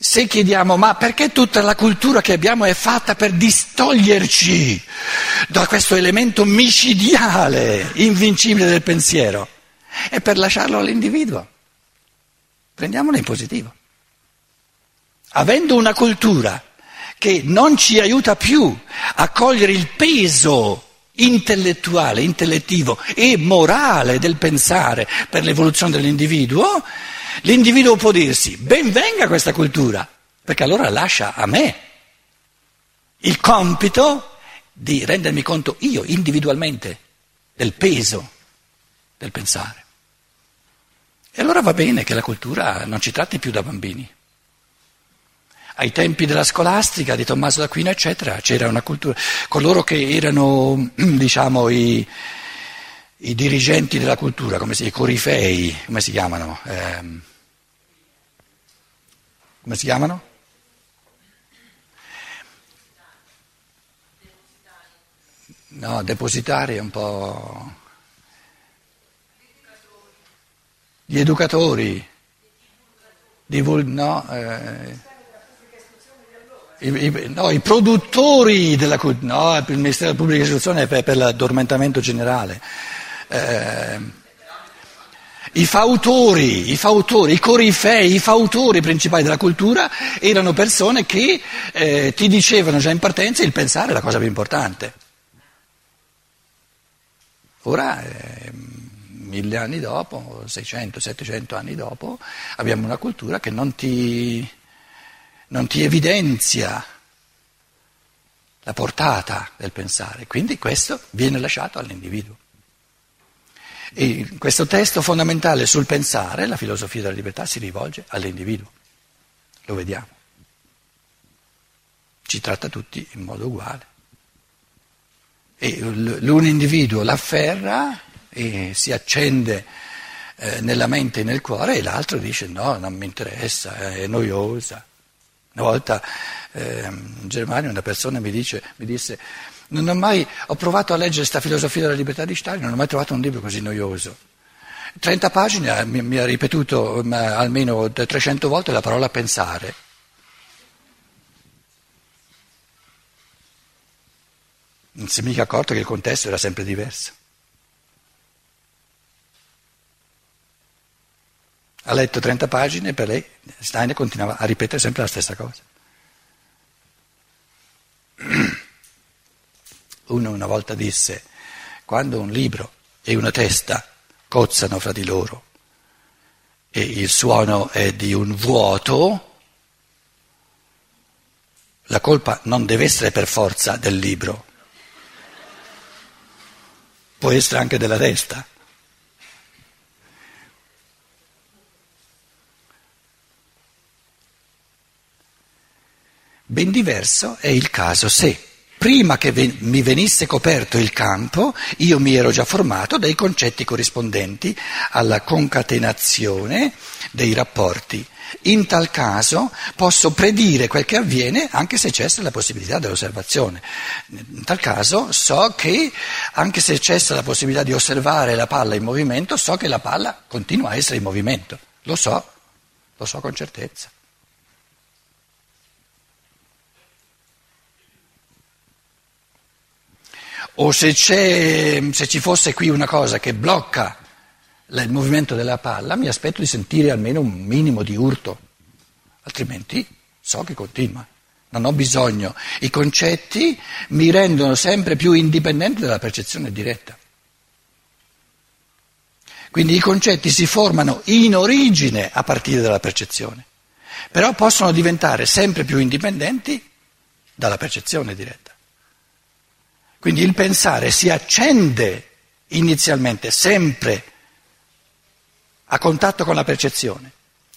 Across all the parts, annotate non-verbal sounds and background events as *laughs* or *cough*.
se chiediamo ma perché tutta la cultura che abbiamo è fatta per distoglierci da questo elemento micidiale, invincibile del pensiero, è per lasciarlo all'individuo. Prendiamolo in positivo. Avendo una cultura che non ci aiuta più a cogliere il peso intellettuale, intellettivo e morale del pensare per l'evoluzione dell'individuo, l'individuo può dirsi ben venga questa cultura, perché allora lascia a me il compito di rendermi conto io individualmente del peso del pensare. E allora va bene che la cultura non ci tratti più da bambini ai tempi della scolastica, di Tommaso d'Aquino, eccetera, c'era una cultura. Coloro che erano, diciamo, i, i dirigenti della cultura, come si, i corifei, come si chiamano? Eh, come si chiamano? No, depositari è un po'. Gli educatori. Divul- no, eh, i, i, no, i produttori della no, il Ministero della Pubblica Istruzione è per, per l'addormentamento generale. Eh, I fautori, i fautori, i corifei, i fautori principali della cultura erano persone che eh, ti dicevano già in partenza il pensare è la cosa più importante. Ora, eh, mille anni dopo, 600, 700 anni dopo, abbiamo una cultura che non ti non ti evidenzia la portata del pensare, quindi questo viene lasciato all'individuo. E questo testo fondamentale sul pensare, la filosofia della libertà, si rivolge all'individuo, lo vediamo. Ci tratta tutti in modo uguale. E l'un individuo l'afferra e si accende eh, nella mente e nel cuore e l'altro dice no, non mi interessa, è noiosa. Una volta eh, in Germania una persona mi, dice, mi disse, non ho mai, ho provato a leggere questa filosofia della libertà di Stalin, non ho mai trovato un libro così noioso. 30 pagine mi, mi ha ripetuto ma, almeno 300 volte la parola pensare. Non si è mica accorto che il contesto era sempre diverso. Ha letto 30 pagine e per lei Steiner continuava a ripetere sempre la stessa cosa. *clears throat* Uno una volta disse, quando un libro e una testa cozzano fra di loro e il suono è di un vuoto, la colpa non deve essere per forza del libro, può essere anche della testa. Ben diverso è il caso se, prima che ven- mi venisse coperto il campo, io mi ero già formato dei concetti corrispondenti alla concatenazione dei rapporti. In tal caso posso predire quel che avviene anche se cessa la possibilità dell'osservazione. In tal caso so che anche se cessa la possibilità di osservare la palla in movimento, so che la palla continua a essere in movimento. Lo so, lo so con certezza. O se, se, ci fosse qui una cosa che blocca il movimento della palla, mi aspetto di sentire almeno un minimo di urto, altrimenti so che continua. Non ho bisogno. I concetti mi rendono sempre più indipendente dalla percezione diretta. Quindi i concetti si formano in origine a partire dalla percezione, però possono diventare sempre più indipendenti dalla percezione diretta. Quindi il pensare si accende inizialmente sempre a contatto con la percezione,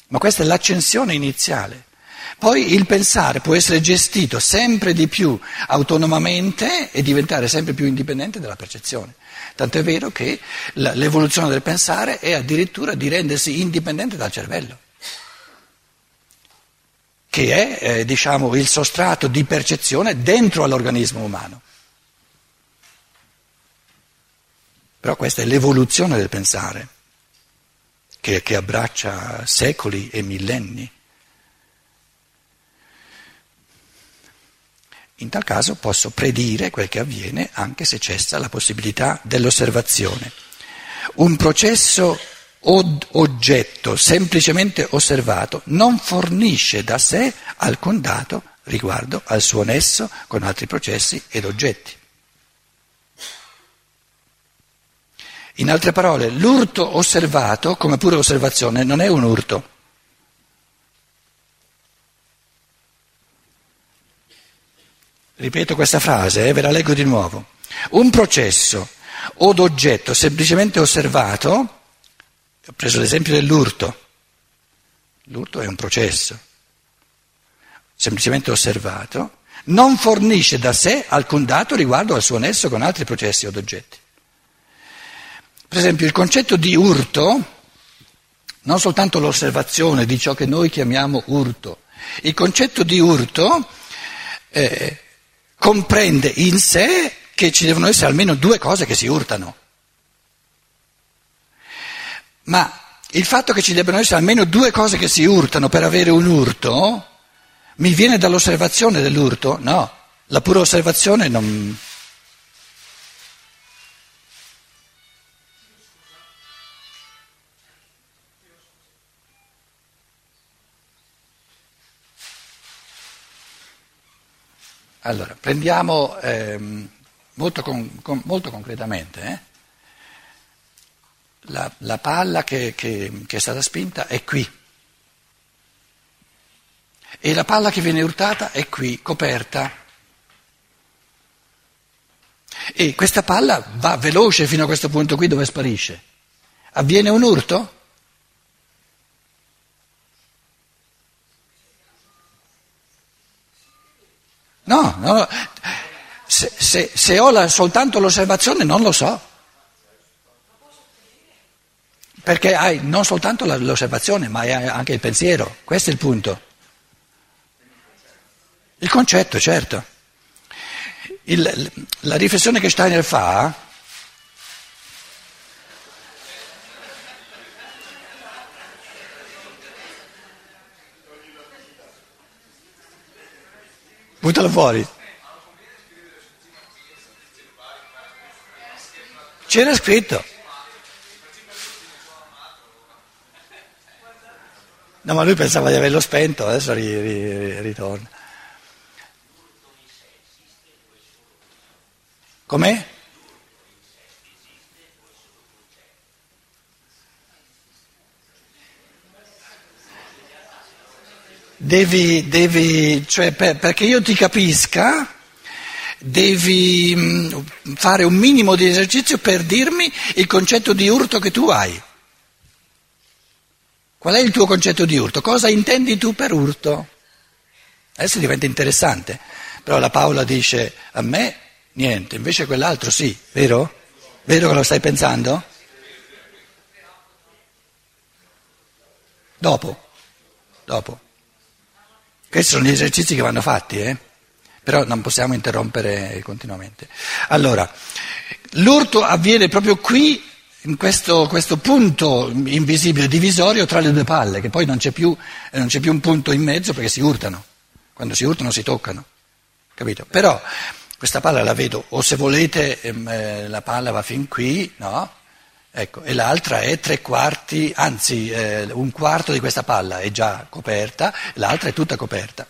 ma questa è l'accensione iniziale. Poi il pensare può essere gestito sempre di più autonomamente e diventare sempre più indipendente dalla percezione. Tanto è vero che l'evoluzione del pensare è addirittura di rendersi indipendente dal cervello, che è eh, diciamo, il sostrato di percezione dentro all'organismo umano. Però questa è l'evoluzione del pensare, che, che abbraccia secoli e millenni. In tal caso posso predire quel che avviene anche se cessa la possibilità dell'osservazione. Un processo od- oggetto semplicemente osservato non fornisce da sé alcun dato riguardo al suo nesso con altri processi ed oggetti. In altre parole, l'urto osservato come pura osservazione non è un urto. Ripeto questa frase, eh, ve la leggo di nuovo. Un processo o d'oggetto semplicemente osservato, ho preso l'esempio dell'urto, l'urto è un processo, semplicemente osservato, non fornisce da sé alcun dato riguardo al suo nesso con altri processi o d'oggetti. Per esempio il concetto di urto, non soltanto l'osservazione di ciò che noi chiamiamo urto, il concetto di urto eh, comprende in sé che ci devono essere almeno due cose che si urtano. Ma il fatto che ci debbano essere almeno due cose che si urtano per avere un urto, mi viene dall'osservazione dell'urto? No, la pura osservazione non... Allora, prendiamo ehm, molto, con, con, molto, concretamente eh? la, la, palla che, che, che è stata spinta è qui e la palla che viene urtata è qui, coperta. E questa palla va veloce fino a questo punto qui dove sparisce. Avviene un urto? No, no, se, se, se ho la, soltanto l'osservazione non lo so. Perché hai non soltanto l'osservazione, ma hai anche il pensiero. Questo è il punto. Il concetto, certo. Il, la riflessione che Steiner fa Buttalo fuori. C'era scritto. No, ma lui pensava di averlo spento, adesso ri, ri, ritorna. Com'è? Devi, devi cioè per, perché io ti capisca, devi mm, fare un minimo di esercizio per dirmi il concetto di urto che tu hai. Qual è il tuo concetto di urto? Cosa intendi tu per urto? Adesso diventa interessante, però la Paola dice a me niente, invece quell'altro sì, vero? Vero che lo stai pensando? Dopo, dopo. Questi sono gli esercizi che vanno fatti, eh? però non possiamo interrompere continuamente. Allora, l'urto avviene proprio qui, in questo, questo, punto invisibile, divisorio tra le due palle, che poi non c'è, più, non c'è più un punto in mezzo perché si urtano. Quando si urtano si toccano, capito? Però questa palla la vedo, o se volete ehm, eh, la palla va fin qui, no? Ecco, e l'altra è tre quarti, anzi eh, un quarto di questa palla è già coperta, l'altra è tutta coperta.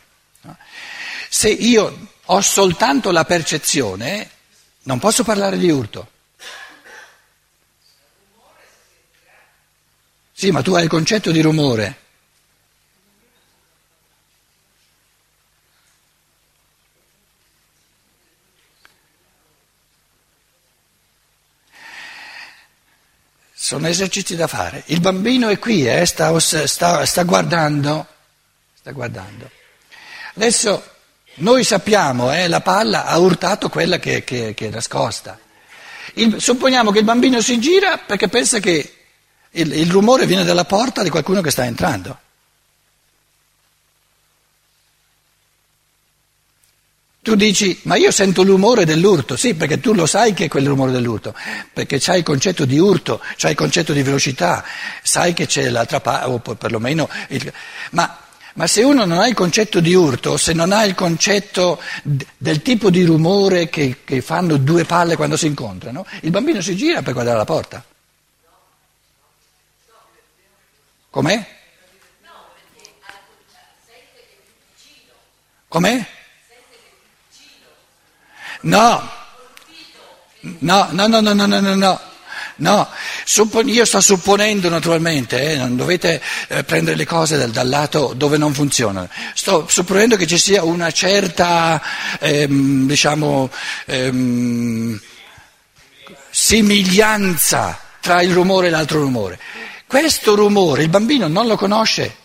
Se io ho soltanto la percezione, non posso parlare di urto. Sì, ma tu hai il concetto di rumore. Sono esercizi da fare. Il bambino è qui, eh, sta, sta, sta, guardando, sta guardando. Adesso noi sappiamo, eh, la palla ha urtato quella che, che, che è nascosta. Il, supponiamo che il bambino si gira perché pensa che il, il rumore viene dalla porta di qualcuno che sta entrando. Tu dici, ma io sento l'umore dell'urto, sì, perché tu lo sai che è quel rumore dell'urto, perché c'hai il concetto di urto, c'hai il concetto di velocità, sai che c'è l'altra parte, o perlomeno... Il... Ma Ma se uno non ha il concetto di urto, se non ha il concetto del tipo di rumore che, che fanno due palle quando si incontrano, il bambino si gira per guardare la porta. Com'è? Com'è? No, no, no, no, no, no, no, no. No, io sto supponendo naturalmente, eh, non dovete eh, prendere le cose dal, dal, lato dove non funzionano. Sto supponendo che ci sia una certa, ehm, diciamo, ehm, simiglianza tra il rumore e l'altro rumore. Questo rumore il bambino non lo conosce.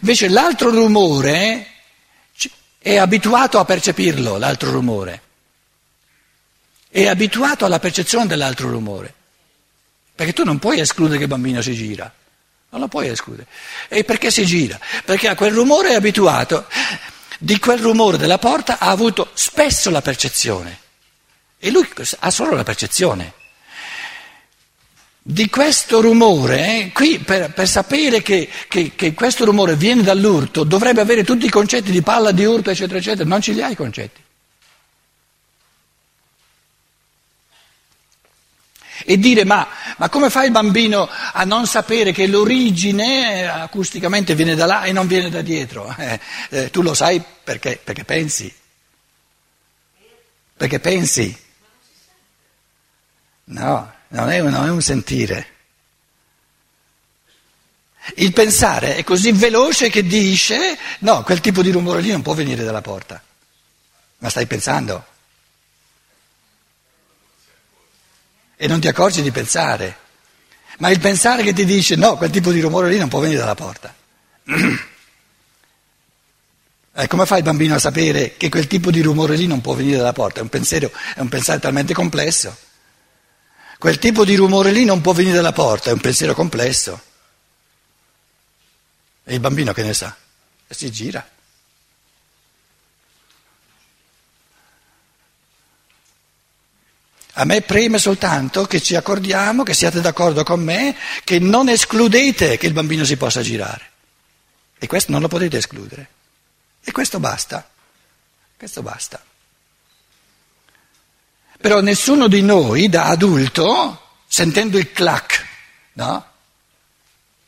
Invece l'altro rumore è abituato a percepirlo, l'altro rumore. È abituato alla percezione dell'altro rumore. Perché tu non puoi escludere che il bambino si gira. Non lo puoi escludere. E perché si gira? Perché a quel rumore è abituato. Di quel rumore della porta ha avuto spesso la percezione. E lui ha solo la percezione di questo rumore, qui per, per sapere che, che, che, questo rumore viene dall'urto, dovrebbe avere tutti i concetti di palla, di urto, eccetera, eccetera, non ce li ha i concetti. E dire ma, ma come fa il bambino a non sapere che l'origine acusticamente viene da là e non viene da dietro? *laughs* Eh, eh, tu lo sai perché, perché pensi. Perché pensi. No, non è, non è un sentire. Il pensare è così veloce che dice no, quel tipo di rumore lì non può venire dalla porta. Ma stai pensando? E non ti accorgi di pensare. Ma il pensare che ti dice no, quel tipo di rumore lì non può venire dalla porta. *clears throat* E come fa il bambino a sapere che quel tipo di rumore lì non può venire dalla porta? È un pensiero, è un pensare talmente complesso. Quel tipo di rumore lì non può venire dalla porta, è un pensiero complesso. E il bambino che ne sa? E si gira. A me preme soltanto che ci accordiamo, che siate d'accordo con me, che non escludete che il bambino si possa girare. E questo non lo potete escludere. E questo basta. Questo basta. Però nessuno di noi da adulto, sentendo il clac, no?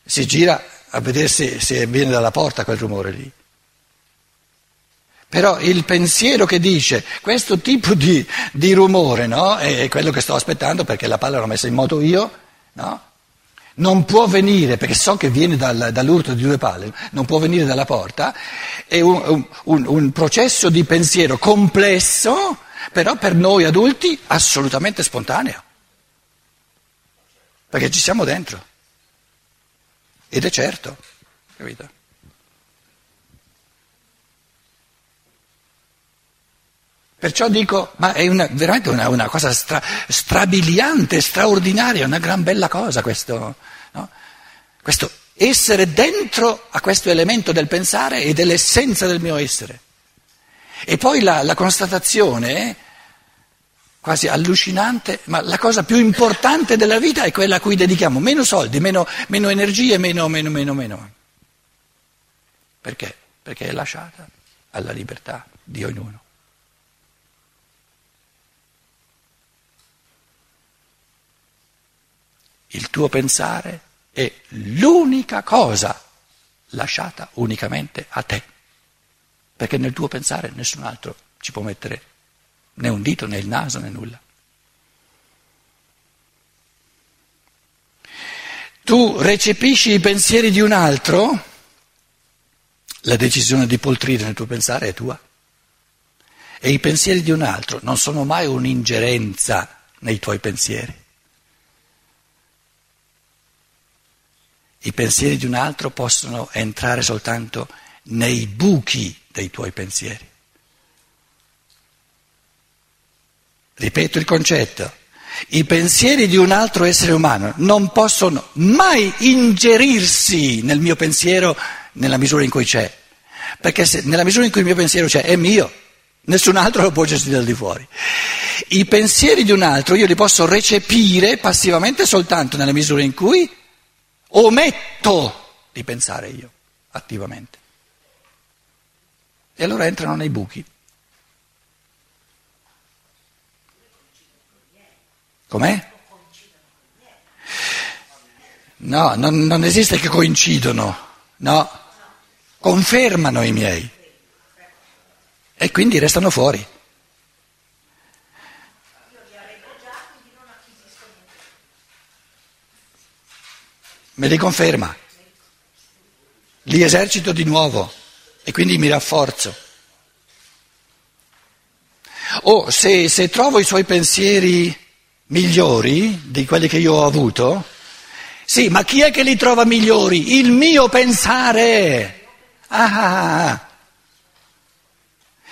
si gira a vedere se, se viene dalla porta quel rumore lì. Però il pensiero che dice questo tipo di, di rumore no? è quello che sto aspettando perché la palla l'ho messa in moto io, no? non può venire, perché so che viene dal, dall'urto di due palle, non può venire dalla porta, è un, un, un processo di pensiero complesso però per noi adulti assolutamente spontaneo, perché ci siamo dentro, ed è certo, capito? Perciò dico, ma è una, veramente una, una cosa stra, strabiliante, straordinaria, una gran bella cosa questo, no? questo essere dentro a questo elemento del pensare e dell'essenza del mio essere. E poi la, la constatazione, quasi allucinante, ma la cosa più importante della vita è quella a cui dedichiamo meno soldi, meno, meno energie, meno, meno, meno, meno. Perché? Perché è lasciata alla libertà di ognuno. Il tuo pensare è l'unica cosa lasciata unicamente a te perché nel tuo pensare nessun altro ci può mettere né un dito né il naso né nulla. Tu recepisci i pensieri di un altro, la decisione di poltrire nel tuo pensare è tua. E i pensieri di un altro non sono mai un'ingerenza nei tuoi pensieri. I pensieri di un altro possono entrare soltanto nei buchi dei tuoi pensieri. Ripeto il concetto. I pensieri di un altro essere umano non possono mai ingerirsi nel mio pensiero nella misura in cui c'è. Perché se, nella misura in cui il mio pensiero c'è è mio, nessun altro lo può gestire al di fuori. I pensieri di un altro io li posso recepire passivamente soltanto nella misura in cui ometto di pensare io attivamente. E allora entrano nei buchi. Com'è? No, non, non esiste che coincidono, no, confermano i miei e quindi restano fuori. Me li conferma, li esercito di nuovo e quindi mi rafforzo. O se, se trovo i suoi pensieri migliori di quelli che io ho avuto, sì, ma chi è che li trova migliori? Il mio pensare. Ah.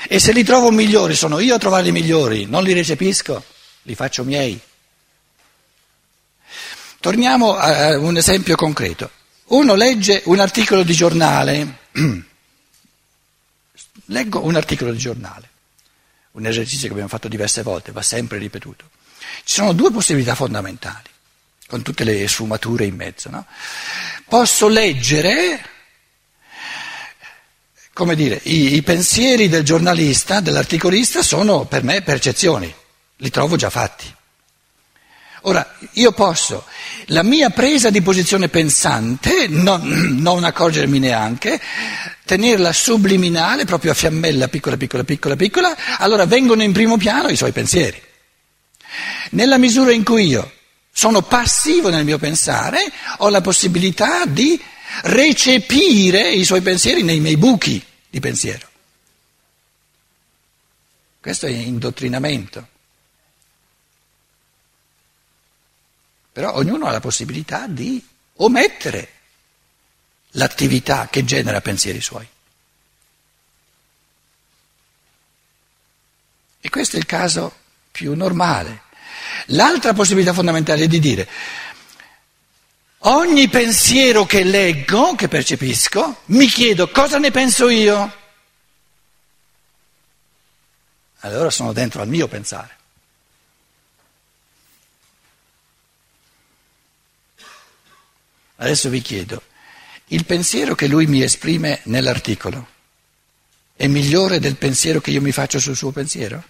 E se li trovo migliori, sono io a trovarli migliori, non li recepisco, li faccio miei. Torniamo a un esempio concreto. Uno legge un articolo di giornale, *clears throat* leggo un articolo di giornale, un esercizio che abbiamo fatto diverse volte, va sempre ripetuto. Ci sono due possibilità fondamentali con tutte le sfumature in mezzo. No? Posso leggere, come dire, i, i pensieri del giornalista, dell'articolista sono per me percezioni, li trovo già fatti. Ora, io posso, la mia presa di posizione pensante, non, non, accorgermi neanche, tenerla subliminale, proprio a fiammella, piccola, piccola, piccola, piccola, allora vengono in primo piano i suoi pensieri. Nella misura in cui io sono passivo nel mio pensare, ho la possibilità di recepire i suoi pensieri nei miei buchi di pensiero. Questo è indottrinamento. Però ognuno ha la possibilità di omettere l'attività che genera pensieri suoi. E questo è il caso più normale. L'altra possibilità fondamentale è di dire ogni pensiero che leggo, che percepisco, mi chiedo cosa ne penso io. Allora sono dentro al mio pensare. Adesso vi chiedo, il pensiero che lui mi esprime nell'articolo è migliore del pensiero che io mi faccio sul suo pensiero?